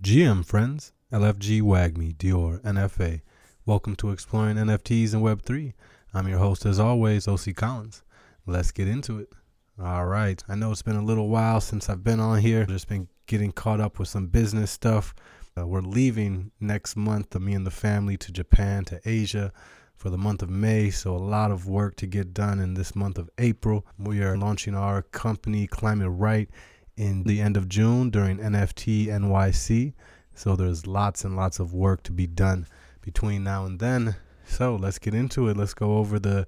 GM friends, LFG WAGMI, DYOR, NFA. Welcome to Exploring NFTs and Web3. I'm your host, as always, OC Collins. Let's get into it. All right. I know it's been a little while since I've been on here. Just been getting caught up with some business stuff. Uh, we're leaving next month, me and the family, to Japan, to Asia for the month of May. So, a lot of work to get done in this month of April. We are launching our company, Climate Right in the end of June during NFT NYC. So there's lots and lots of work to be done between now and then. So let's get into it. Let's go over the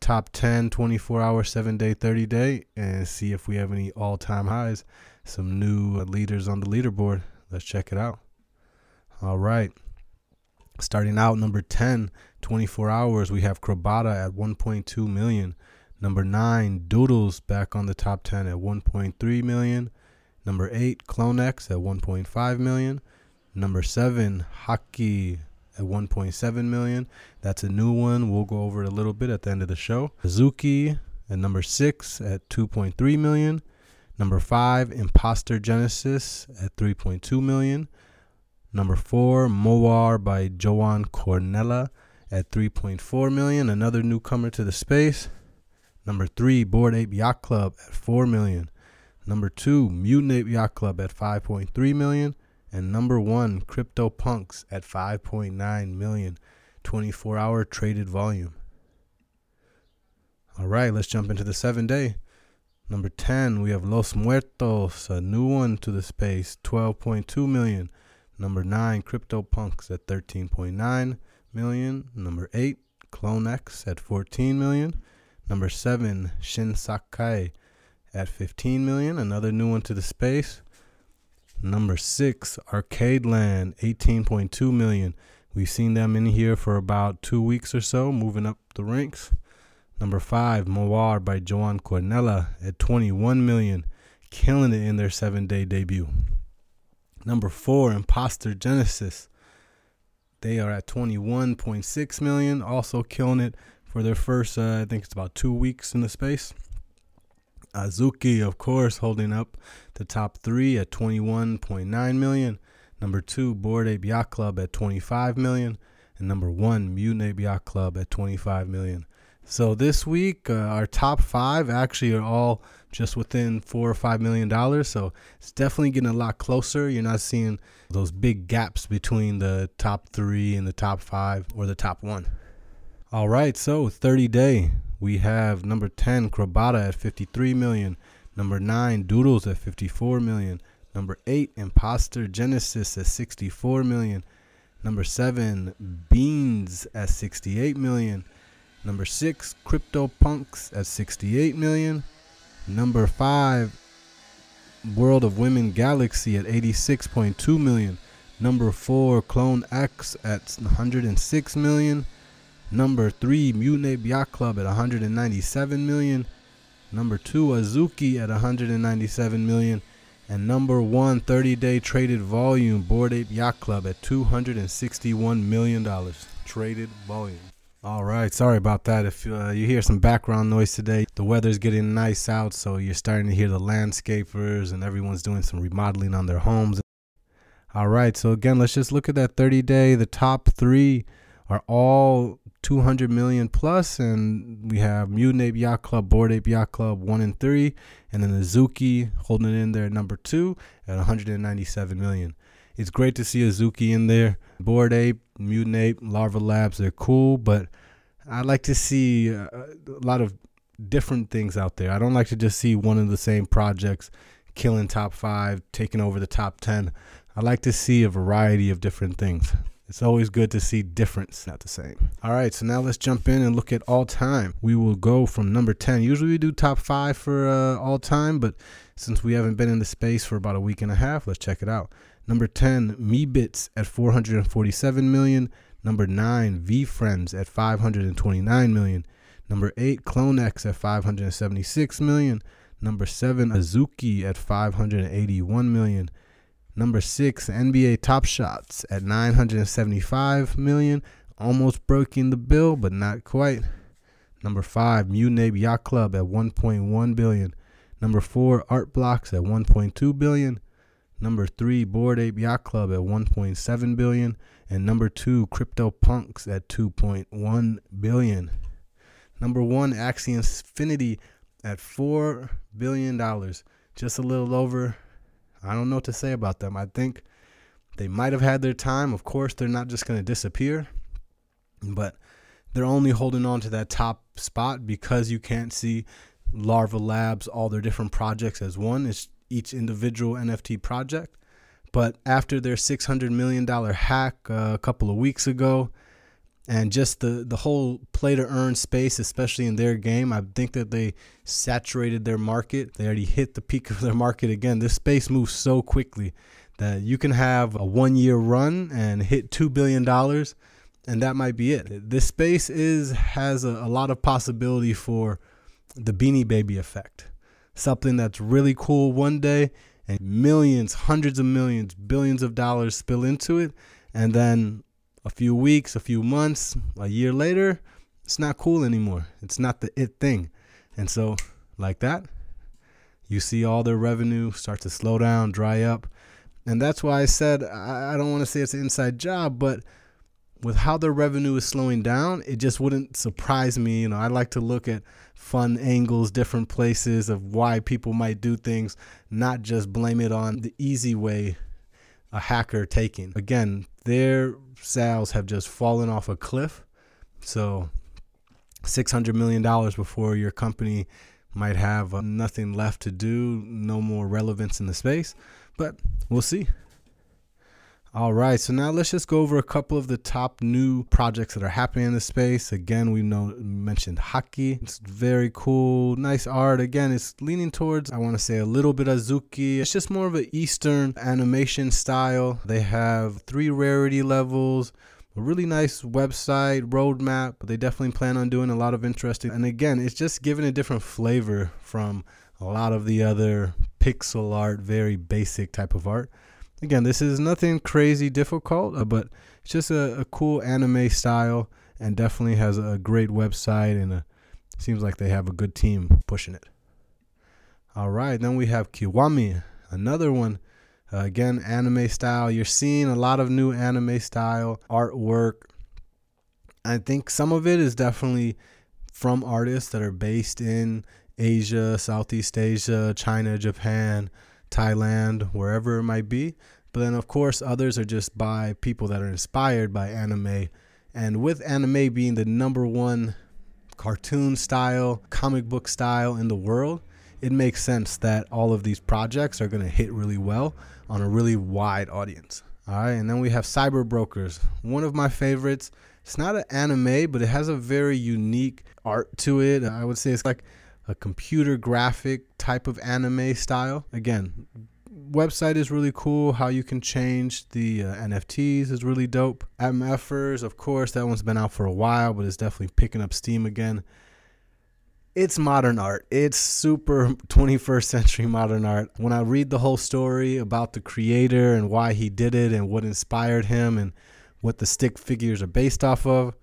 top 10 24 hour, 7 day, 30 day and see if we have any all time highs. Some new leaders on the leaderboard. Let's check it out. All right. Starting out number 10, 24 hours, we have Krabata at 1.2 million. Number nine, Doodles back on the top 10 at 1.3 million. Number eight, CloneX at 1.5 million. Number seven, Haki at 1.7 million. That's a new one. We'll go over it a little bit at the end of the show. Azuki at number six at 2.3 million. Number five, Imposter Genesis at 3.2 million. Number four, Moar by Joan Cornella at 3.4 million. Another newcomer to the space. Number three, Bored Ape Yacht Club at four million. Number two, Mutant Ape Yacht Club at 5.3 million. And number one, Crypto Punks at 5.9 million. 24 hour traded volume. All right, let's jump into the seven day. Number 10, we have Los Muertos, a new one to the space, 12.2 million. Number 9, Crypto Punks at 13.9 million. Number 8, CloneX at 14 million. Number seven, Shin Sakai at 15 million, another new one to the space. Number six, Arcade Land, 18.2 million. We've seen them in here for about two weeks or so, moving up the ranks. Number five, Moar by Joan Cornella at 21 million, killing it in their seven day debut. Number four, Imposter Genesis. They are at 21.6 million, also killing it for their first, uh, I think it's about two weeks in the space. Azuki, of course, holding up the top three at 21.9 million. Number two, Bored Ape Yacht Club at 25 million. And number one, Mutant Ape Yacht Club at 25 million. So this week, uh, our top five actually are all just within four or five million dollars. So it's definitely getting a lot closer. You're not seeing those big gaps between the top three and the top five or the top one. All right, so 30 day, we have number 10 Krabata at 53 million, number 9 Doodles at 54 million, number 8 Imposter Genesis at 64 million, number 7 Beans at 68 million, number 6 Crypto Punks at 68 million, number 5 World of Women Galaxy at 86.2 million, number 4 Clone X at 106 million Number three, Mutant Ape Yacht Club at 197 million. Number two, Azuki at 197 million. And number one, 30 day traded volume, Bored Ape Yacht Club at $261 million. Traded volume. All right, sorry about that. If uh, you hear some background noise today, the weather's getting nice out, so you're starting to hear the landscapers and everyone's doing some remodeling on their homes. All right, so again, let's just look at that 30 day. The top three are all 200 million plus, and we have Mutant Ape Yacht Club, Bored Ape Yacht Club one and three, and then Azuki holding in there at number two at 197 million. It's great to see Azuki in there. Board Ape, Mutant Ape, Larva Labs, they're cool, but I like to see uh, a lot of different things out there. I don't like to just see one of the same projects killing top five, taking over the top 10. I like to see a variety of different things. It's always good to see difference, not the same. All right, so now let's jump in and look at all time. We will go from number 10. Usually we do top five for uh, all time, but since we haven't been in the space for about a week and a half, let's check it out. Number 10, Meebits at 447 million. Number 9, VeeFriends at 529 million. Number 8, CloneX at 576 million. Number 7, Azuki at 581 million. Number six, NBA Top Shots at 975 million, almost breaking the bill, but not quite. Number five, Mutant Ape Yacht Club at 1.1 billion. Number four, Art Blocks at 1.2 billion. Number three, Bored Ape Yacht Club at 1.7 billion, and number two, CryptoPunks at 2.1 billion. Number one, Axie Infinity at four billion dollars, just a little over. I don't know what to say about them. I think they might have had their time. Of course, they're not just going to disappear, but they're only holding on to that top spot because you can't see Larva Labs, all their different projects as one. It's each individual NFT project. But after their $600 million hack uh, a couple of weeks ago, and just the, the whole play to earn space, especially in their game, I think that they saturated their market. They already hit the peak of their market again. This space moves so quickly that you can have a one year run and hit $2 billion and that might be it. This space is has a, a, lot of possibility for the Beanie Baby effect, something that's really cool one day, and millions, hundreds of millions, billions of dollars spill into it, and then a few weeks, a few months, a year later, it's not cool anymore. It's not the it thing, and so like that, you see all their revenue start to slow down, dry up, and that's why I said I, don't want to say it's an inside job, but with how their revenue is slowing down, it just wouldn't surprise me. You know, I like to look at fun angles, different places of why people might do things, not just blame it on the easy way a hacker taking. Again, their sales have just fallen off a cliff. So, $600 million before your company might have uh, nothing left to do, no more relevance in the space. But we'll see. All right, so now let's just go over a couple of the top new projects that are happening in the space. Again, we know mentioned Haki. It's very cool, nice art. Again, it's leaning towards I want to say a little bit Azuki. It's just more of an Eastern animation style. They have three rarity levels a really nice website roadmap. They definitely plan on doing a lot of interesting. And again, it's just giving a different flavor from a lot of the other pixel art, very basic type of art again, this is nothing crazy difficult, uh, but it's just a, a, cool anime style and definitely has a great website and a, seems like they have a good team pushing it. All right, then we have Kiwami, another one. Uh, again, anime style. You're seeing a lot of new anime style artwork. I think some of it is definitely from artists that are based in Asia, Southeast Asia, China, Japan, Thailand, wherever it might be. But then, of course, others are just by people that are inspired by anime. And with anime being the number one cartoon style, comic book style in the world, it makes sense that all of these projects are going to hit really well on a really wide audience. All right, and then we have Cyber Brokers, one of my favorites. It's not an anime, but it has a very unique art to it. I would say it's like a computer graphic type of anime style. Again, website is really cool. How you can change the uh, NFTs is really dope. MFers, of course, that one's been out for a while, but it's definitely picking up steam again. It's modern art. It's super 21st century modern art. When I read the whole story about the creator and why he did it and what inspired him and what the stick figures are based off of,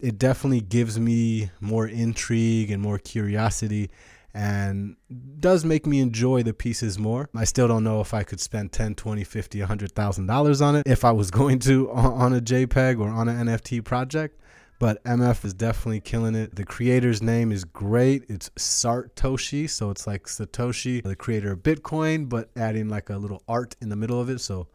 it definitely gives me more intrigue and more curiosity and does make me enjoy the pieces more. I still don't know if I could spend 10, 20, 50, 100,000 dollars on it if I was going to on a JPEG or on an NFT project. But MF is definitely killing it. The creator's name is great. It's Sartoshi, so it's like Satoshi, the creator of Bitcoin, but adding like a little art in the middle of it. So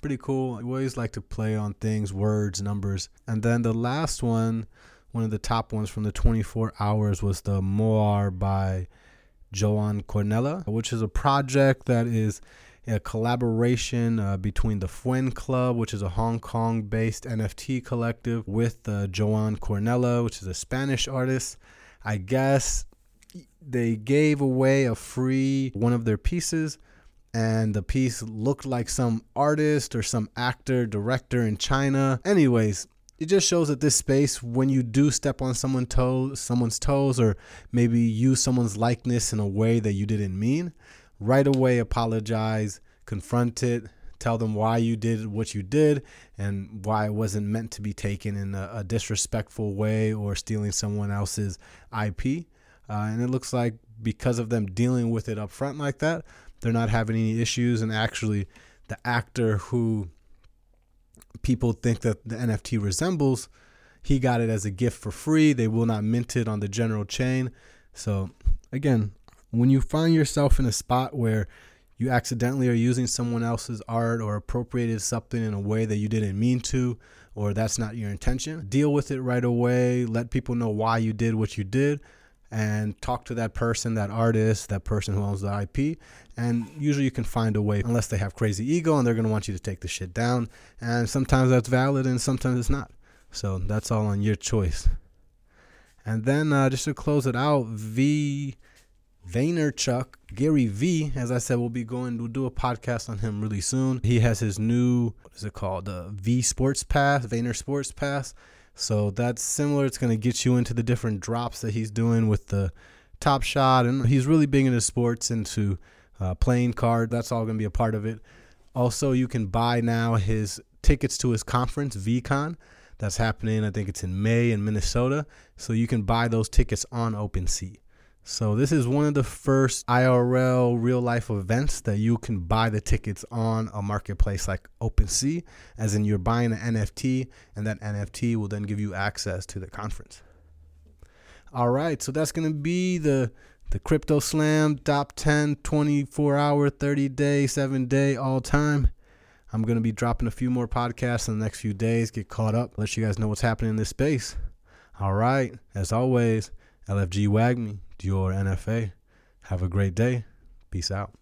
Pretty cool. I always like to play on things, words, numbers. And then the last one, one of the top ones from the 24 hours, was the Moar by Joan Cornella, which is a project that is a collaboration uh, between the Fwenclub, which is a Hong Kong based NFT collective, with uh, Joan Cornella, which is a Spanish artist. I guess they gave away a free one of their pieces and the piece looked like some artist or some actor, director in China. Anyways, it just shows that this space, when you do step on someone's toes, someone's toes, or maybe use someone's likeness in a way that you didn't mean, right away apologize, confront it, tell them why you did what you did and why it wasn't meant to be taken in a, a disrespectful way or stealing someone else's IP. Uh, and it looks like because of them dealing with it up front like that, they're not having any issues. And actually, the actor who people think that the NFT resembles, he got it as a gift for free. They will not mint it on the general chain. So, again, when you find yourself in a spot where you accidentally are using someone else's art or appropriated something in a way that you didn't mean to, or that's not your intention, deal with it right away. Let people know why you did what you did and talk to that person, that artist, that person who owns the IP. And usually you can find a way, unless they have crazy ego and they're going to want you to take the shit down. And sometimes that's valid and sometimes it's not. So that's all on your choice. And then uh, just to close it out, V. Vaynerchuk, Gary V, as I said, we'll be going to do a podcast on him really soon. He has his new, what is it called? The V Sports Pass, Vayner Sports Pass. So that's similar. It's going to get you into the different drops that he's doing with the Top Shot. And he's really big into sports, into uh, playing card. That's all going to be a part of it. Also, you can buy now his tickets to his conference, VeeCon. That's happening, I think it's in May in Minnesota. So you can buy those tickets on OpenSea. So this is one of the first IRL real life events that you can buy the tickets on a marketplace like OpenSea, as in you're buying an NFT, and that NFT will then give you access to the conference. All right, so that's gonna be the the Crypto Slam top 10 24 hour, 30 day, 7 day all time. I'm to be dropping a few more podcasts in the next few days. Get caught up, let you guys know what's happening in this space. All right, as always, LFG WAGMI, DYOR NFA. Have a great day. Peace out.